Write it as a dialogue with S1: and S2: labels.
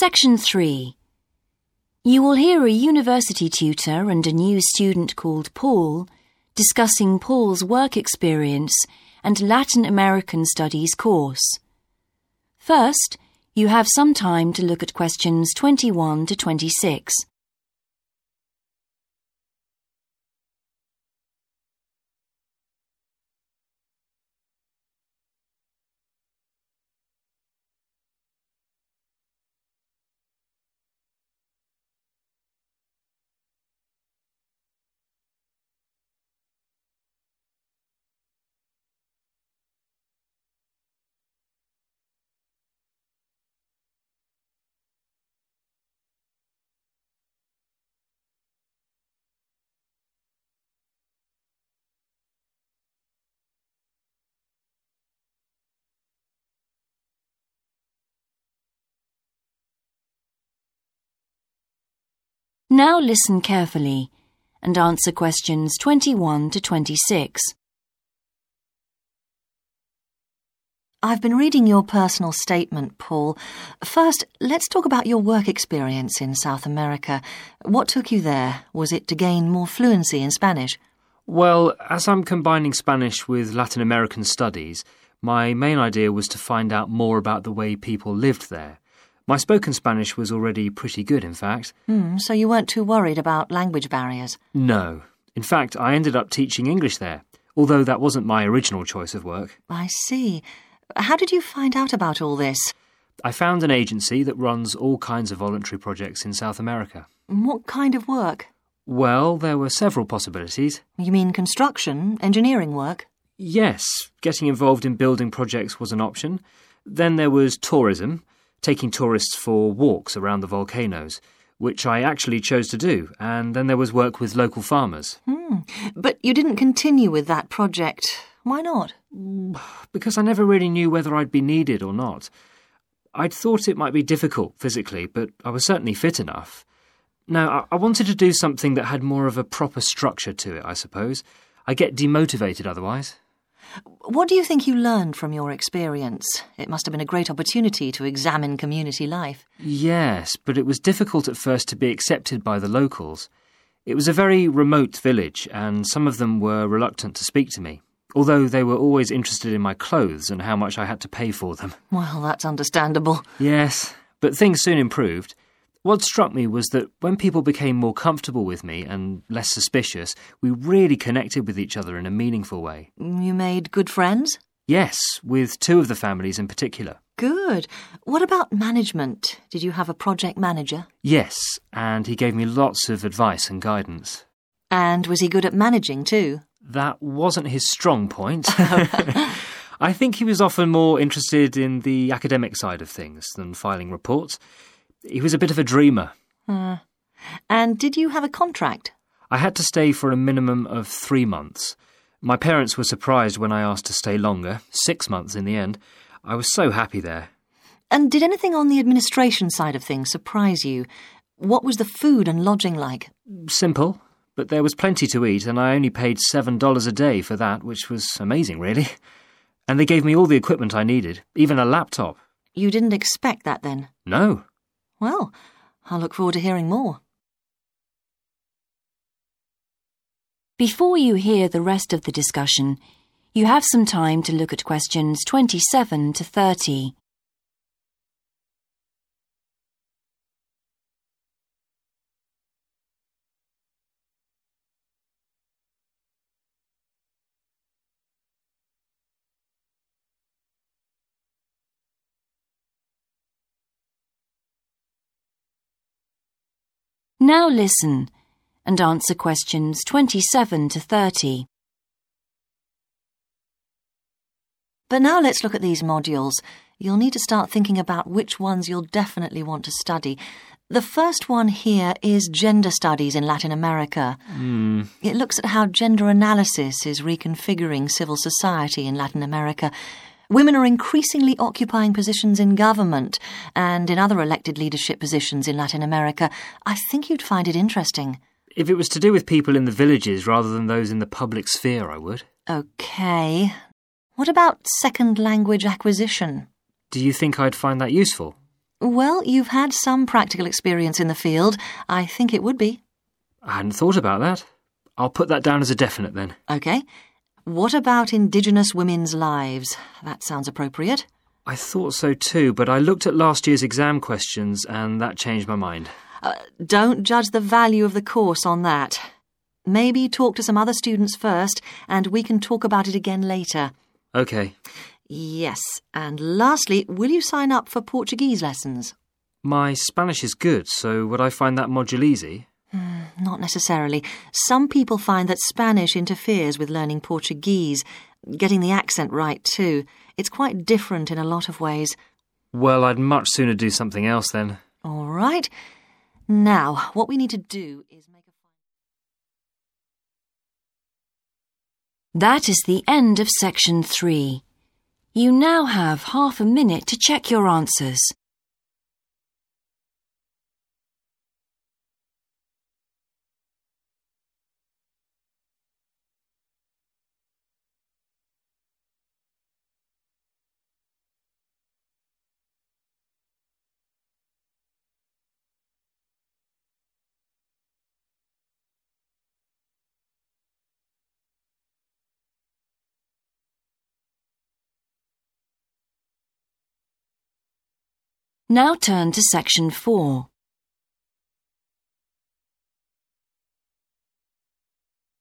S1: Section 3. You will hear a university tutor and a new student called Paul discussing Paul's work experience and Latin American Studies course. First, you have some time to look at questions 21 to 26. Now listen carefully and answer questions 21 to 26.
S2: I've been reading your personal statement, Paul. First, let's talk about your work experience in South America. What took you there? Was it to gain more fluency in Spanish?
S3: Well, as I'm combining Spanish with Latin American studies, my main idea was to find out more about the way people lived there. My spoken Spanish was already pretty good, in fact.
S2: Hmm, so you weren't too worried about language barriers?
S3: No. In fact, I ended up teaching English there, although that wasn't my original choice of work.
S2: I see. How did you find out about all this?
S3: I found an agency that runs all kinds of voluntary projects in South America.
S2: What kind of work?
S3: Well, there were several possibilities.
S2: You mean construction, engineering work?
S3: Yes, getting involved in building projects was an option. Then there was tourism, taking tourists for walks around the volcanoes, which I actually chose to do. And then there was work with local farmers.
S2: Hmm. But you didn't continue with that project. Why not?
S3: Because I never really knew whether I'd be needed or not. I'd thought it might be difficult physically, but I was certainly fit enough. Now, I wanted to do something that had more of a proper structure to it, I suppose. I get demotivated otherwise.
S2: What do you think you learned from your experience? It must have been a great opportunity to examine community life.
S3: Yes, but it was difficult at first to be accepted by the locals. It was a very remote village, and some of them were reluctant to speak to me, although they were always interested in my clothes and how much I had to pay for them.
S2: Well, that's understandable.
S3: Yes, but things soon improved. What struck me was that when people became more comfortable with me and less suspicious, we really connected with each other in a meaningful way.
S2: You made good friends?
S3: Yes, with two of the families in particular.
S2: Good. What about management? Did you have a project manager?
S3: Yes, and he gave me lots of advice and guidance.
S2: And was he good at managing too?
S3: That wasn't his strong point. I think he was often more interested in the academic side of things than filing reports. He was a bit of a dreamer.
S2: Uh, and did you have a contract?
S3: I had to stay for a minimum of three months. My parents were surprised when I asked to stay longer, six months in the end. I was so happy there.
S2: And did anything on the administration side of things surprise you? What was the food and lodging like?
S3: Simple, but there was plenty to eat, and I only paid seven dollars a day for that, which was amazing, really. And they gave me all the equipment I needed, even a laptop.
S2: You didn't expect that then?
S3: No.
S2: Well, I'll look forward to hearing more.
S1: Before you hear the rest of the discussion, you have some time to look at questions 27 to 30. Now listen and answer questions 27 to 30.
S2: But now let's look at these modules. You'll need to start thinking about which ones you'll definitely want to study. The first one here is Gender Studies in Latin America.
S3: Hmm.
S2: It looks at how gender analysis is reconfiguring civil society in Latin America. Women are increasingly occupying positions in government and in other elected leadership positions in Latin America. I think you'd find it interesting.
S3: If it was to do with people in the villages rather than those in the public sphere, I would.
S2: Okay. What about second language acquisition?
S3: Do you think I'd find that useful?
S2: Well, you've had some practical experience in the field. I think it would be.
S3: I hadn't thought about that. I'll put that down as a definite then.
S2: OK. What about Indigenous women's lives? That sounds appropriate.
S3: I thought so too, but I looked at last year's exam questions and that changed my mind.
S2: Uh, don't judge the value of the course on that. Maybe talk to some other students first, and we can talk about it again later.
S3: OK.
S2: Yes, and lastly, will you sign up for Portuguese lessons?
S3: My Spanish is good, so would I find that module easy?
S2: Mm, not necessarily. Some people find that Spanish interferes with learning Portuguese, getting the accent right too. It's quite different in a lot of ways.
S3: Well, I'd much sooner do something else then.
S2: All right. Now, what we need to do is make a.
S1: That is the end of section three. You now have half a minute to check your answers. Now turn to section 4.